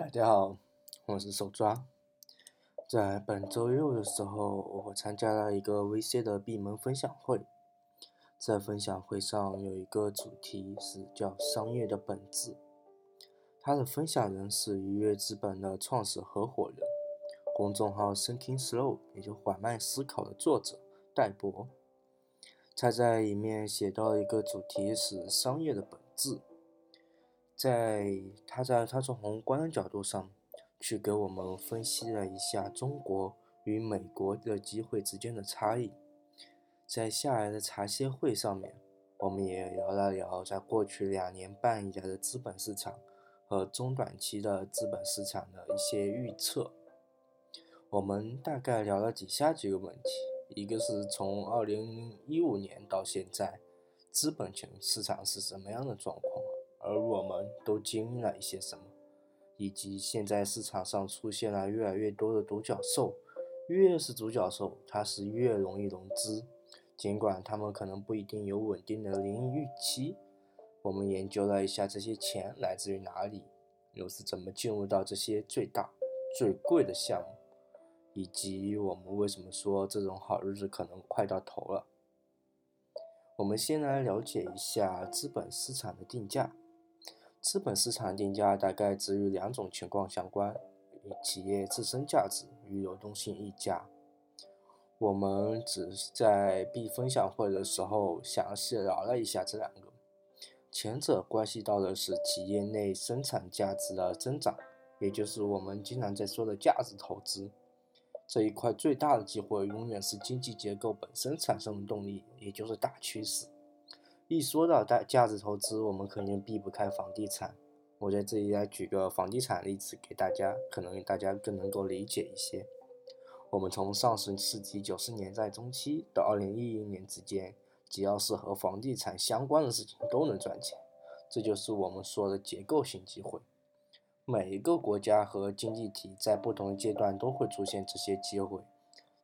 大家好，我是手抓。在本周六的时候，我参加了一个 VC 的闭门分享会。在分享会上有一个主题是叫“商业的本质”。他的分享人是愉悦资本的创始合伙人，公众号 Thinking Slow，也就缓慢思考的作者戴博。他在里面写到一个主题是“商业的本质”。在他在他从宏观的角度上去给我们分析了一下中国与美国的机会之间的差异。在下来的茶歇会上面，我们也聊了聊在过去两年半以来的资本市场和中短期的资本市场的一些预测。我们大概聊了几下几个问题：一个是从二零一五年到现在，资本权市场是什么样的状况？而我们都经历了一些什么，以及现在市场上出现了越来越多的独角兽，越是独角兽，它是越容易融资，尽管他们可能不一定有稳定的盈利预期。我们研究了一下这些钱来自于哪里，又是怎么进入到这些最大、最贵的项目，以及我们为什么说这种好日子可能快到头了。我们先来了解一下资本市场的定价。资本市场定价大概只与两种情况相关：与企业自身价值与流动性溢价。我们只在 B 分享会的时候详细聊了一下这两个。前者关系到的是企业内生产价值的增长，也就是我们经常在说的价值投资。这一块最大的机会永远是经济结构本身产生的动力，也就是大趋势。一说到大价值投资，我们肯定避不开房地产。我在这里来举个房地产例子给大家，可能大家更能够理解一些。我们从上世纪九十年代中期到二零一零年之间，只要是和房地产相关的事情都能赚钱，这就是我们说的结构性机会。每一个国家和经济体在不同阶段都会出现这些机会。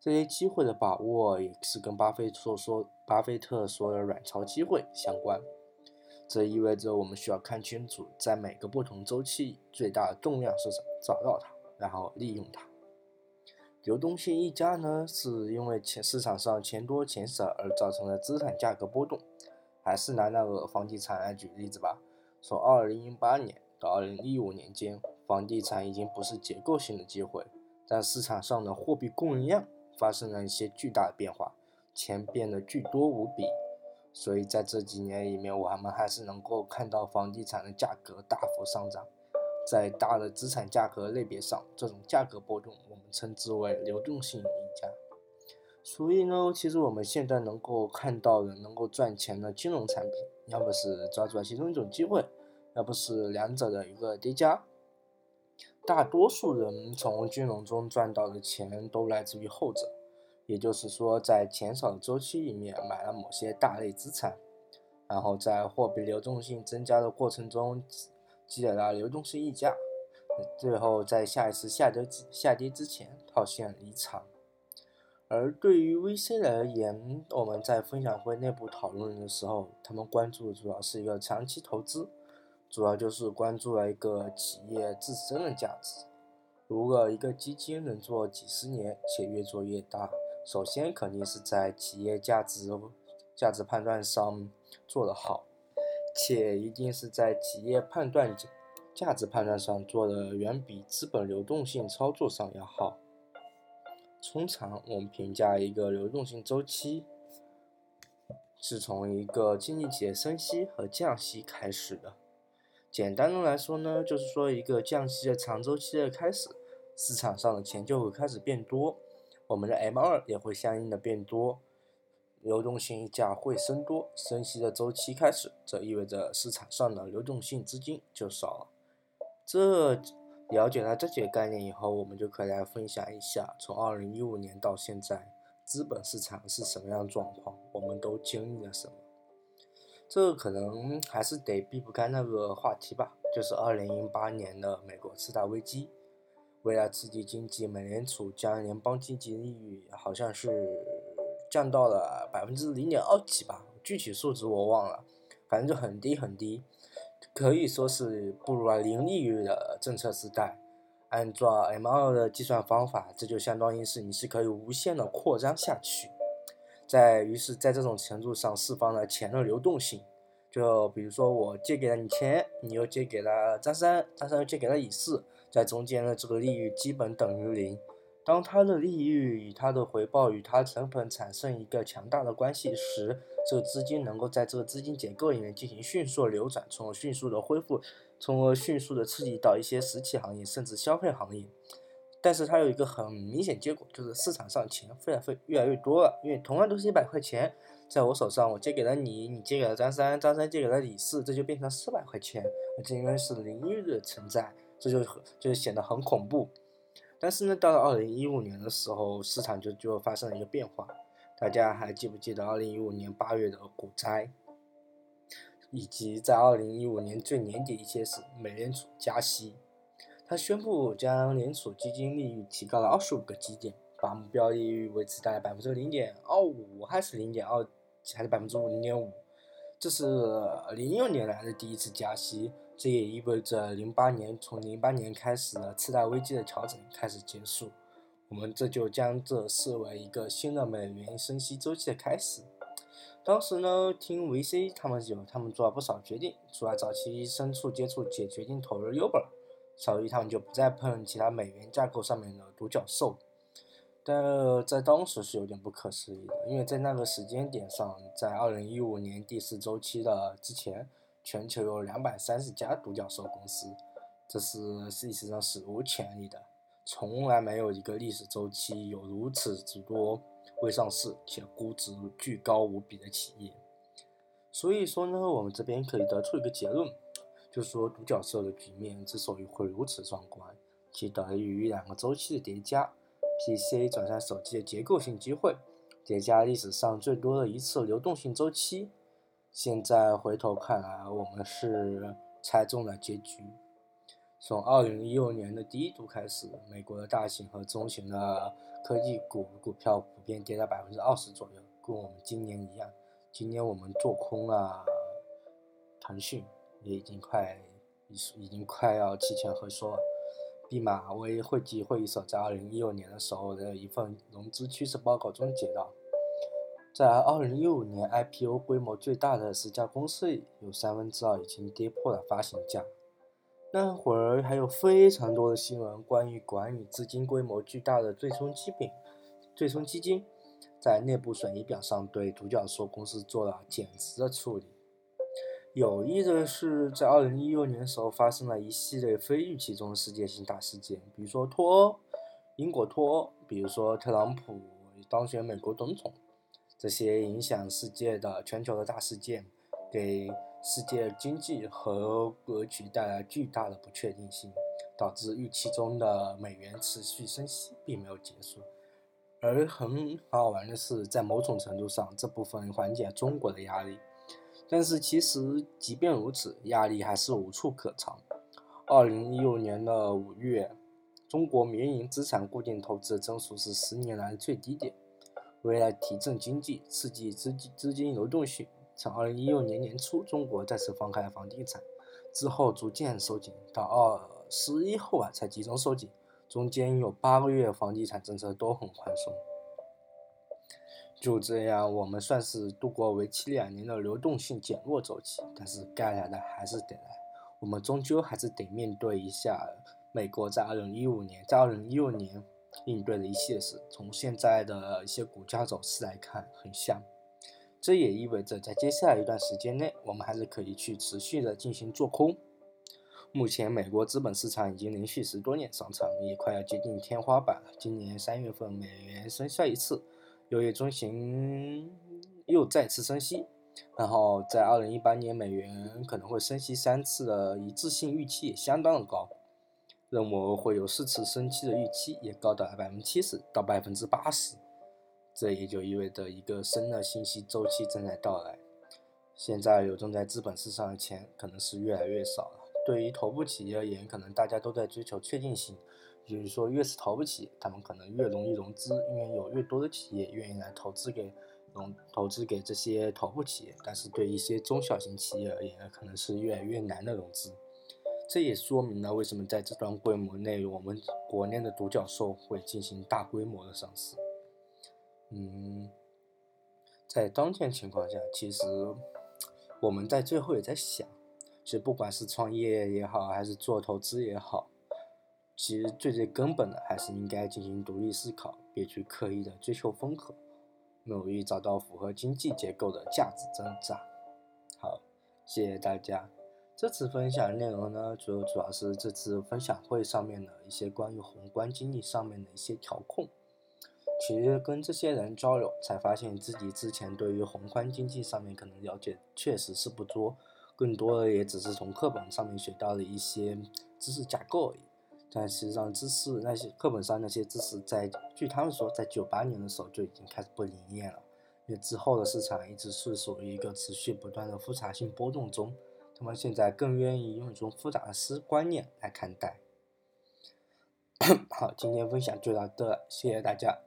这些机会的把握也是跟巴菲特说、巴菲特说的“软超机会”相关。这意味着我们需要看清楚，在每个不同周期最大的动量是什么，找到它，然后利用它。流动性溢价呢，是因为钱市场上钱多钱少而造成的资产价格波动。还是拿那个房地产来举例子吧。从2008年到2015年间，房地产已经不是结构性的机会，但市场上的货币供应量。发生了一些巨大的变化，钱变得巨多无比，所以在这几年里面，我们还是能够看到房地产的价格大幅上涨。在大的资产价格类别上，这种价格波动我们称之为流动性溢价。所以呢，其实我们现在能够看到的能够赚钱的金融产品，要么是抓住了其中一种机会，要不是两者的一个叠加。大多数人从金融中赚到的钱都来自于后者，也就是说，在钱少的周期里面买了某些大类资产，然后在货币流动性增加的过程中积累了流动性溢价，最后在下一次下跌下跌之前套现离场。而对于 VC 而言，我们在分享会内部讨论的时候，他们关注的主要是一个长期投资。主要就是关注了一个企业自身的价值。如果一个基金能做几十年且越做越大，首先肯定是在企业价值价值判断上做得好，且一定是在企业判断价值判断上做的远比资本流动性操作上要好。通常我们评价一个流动性周期，是从一个经济企业升息和降息开始的。简单的来说呢，就是说一个降息的长周期的开始，市场上的钱就会开始变多，我们的 M 二也会相应的变多，流动性溢价会升多，升息的周期开始，这意味着市场上的流动性资金就少了。这了解了这几个概念以后，我们就可以来分享一下，从二零一五年到现在，资本市场是什么样的状况，我们都经历了什么。这个可能还是得避不开那个话题吧，就是二零零八年的美国次贷危机。为了刺激经济，美联储将联邦经济利率好像是降到了百分之零点二几吧，具体数值我忘了，反正就很低很低，可以说是步入了零利率的政策时代。按照 M 二的计算方法，这就相当于是你是可以无限的扩张下去，在于是，在这种程度上释放了钱的流动性。就比如说，我借给了你钱，你又借给了张三，张三又借给了李四，在中间的这个利率基本等于零。当它的利率与它的回报与它成本产生一个强大的关系时，这个资金能够在这个资金结构里面进行迅速流转，从而迅速的恢复，从而迅速的刺激到一些实体行业甚至消费行业。但是它有一个很明显结果，就是市场上钱非常非越来越多了，因为同样都是一百块钱。在我手上，我借给了你，你借给了张三，张三借给了李四，这就变成四百块钱，这应该是零利率的存在，这就就显得很恐怖。但是呢，到了二零一五年的时候，市场就就发生了一个变化。大家还记不记得二零一五年八月的股灾，以及在二零一五年最年底一些时，美联储加息，他宣布将联储基金利率提高了二十五个基点，把目标利率维持在百分之零点二五还是零点二。还是百分之五零点五，这是零六年来的第一次加息，这也意味着零八年从零八年开始的次贷危机的调整开始结束，我们这就将这视为一个新的美元升息周期的开始。当时呢，听 VC 他们有他们做了不少决定，除了早期深处接触且决定投入 Uber，小于他们就不再碰其他美元架构上面的独角兽。但在当时是有点不可思议的，因为在那个时间点上，在二零一五年第四周期的之前，全球有两百三十家独角兽公司，这是历史上史无前例的，从来没有一个历史周期有如此之多未上市且估值巨高无比的企业。所以说呢，我们这边可以得出一个结论，就说独角兽的局面之所以会如此壮观，其得益于两个周期的叠加。PC 转向手机的结构性机会，叠加历史上最多的一次流动性周期。现在回头看来，我们是猜中了结局。从2016年的第一度开始，美国的大型和中型的科技股股票普遍跌了百分之二十左右，跟我们今年一样。今年我们做空了腾讯，也已经快已已经快要提前回缩了。毕马威会计会议所在二零一六年的时候的一份融资趋势报告中写道，在二零一五年 IPO 规模最大的十家公司里，有三分之二已经跌破了发行价。那会儿还有非常多的新闻关于管理资金规模巨大的对冲基金，对冲基金在内部损益表上对独角兽公司做了减值的处理。有意的是，在二零一六年的时候，发生了一系列非预期中的世界性大事件，比如说脱欧、英国脱欧，比如说特朗普当选美国总统，这些影响世界的全球的大事件，给世界经济和格局带来巨大的不确定性，导致预期中的美元持续升息并没有结束。而很好玩的是，在某种程度上，这部分缓解中国的压力。但是其实，即便如此，压力还是无处可藏。二零一六年的五月，中国民营资产固定投资的增速是十年来最低点。为了提振经济、刺激资金资金流动性，从二零一六年年初，中国再次放开房地产，之后逐渐收紧，到二十一后啊才集中收紧，中间有八个月房地产政策都很宽松。就这样，我们算是度过为期两年的流动性减弱周期，但是该来的还是得来，我们终究还是得面对一下美国在二零一五年、在二零一六年应对的一切事。从现在的一些股价走势来看，很像。这也意味着，在接下来一段时间内，我们还是可以去持续的进行做空。目前，美国资本市场已经连续十多年上涨，也快要接近天花板了。今年三月份，美元生效一次。六月中旬又再次升息，然后在二零一八年美元可能会升息三次的一致性预期也相当的高，认为会有四次升息的预期也高达百分之七十到百分之八十，这也就意味着一个新的信息周期正在到来。现在流动在资本市场的钱可能是越来越少了，对于头部企业而言，可能大家都在追求确定性。就是说，越是投不起，他们可能越容易融资，因为有越多的企业愿意来投资给融投资给这些头部企业。但是对一些中小型企业而言，可能是越来越难的融资。这也说明了为什么在这段规模内，我们国内的独角兽会进行大规模的上市。嗯，在当前情况下，其实我们在最后也在想，其实不管是创业也好，还是做投资也好，其实最最根本的还是应该进行独立思考，别去刻意的追求风口，努力找到符合经济结构的价值增长。好，谢谢大家。这次分享内容呢，主要主要是这次分享会上面的一些关于宏观经济上面的一些调控。其实跟这些人交流，才发现自己之前对于宏观经济上面可能了解确实是不多，更多的也只是从课本上面学到的一些知识架构而已。但实际上，知识那些课本上那些知识，在据他们说，在九八年的时候就已经开始不灵验了，因为之后的市场一直是属于一个持续不断的复杂性波动中。他们现在更愿意用一种复杂的思观念来看待。好，今天分享就到这，谢谢大家。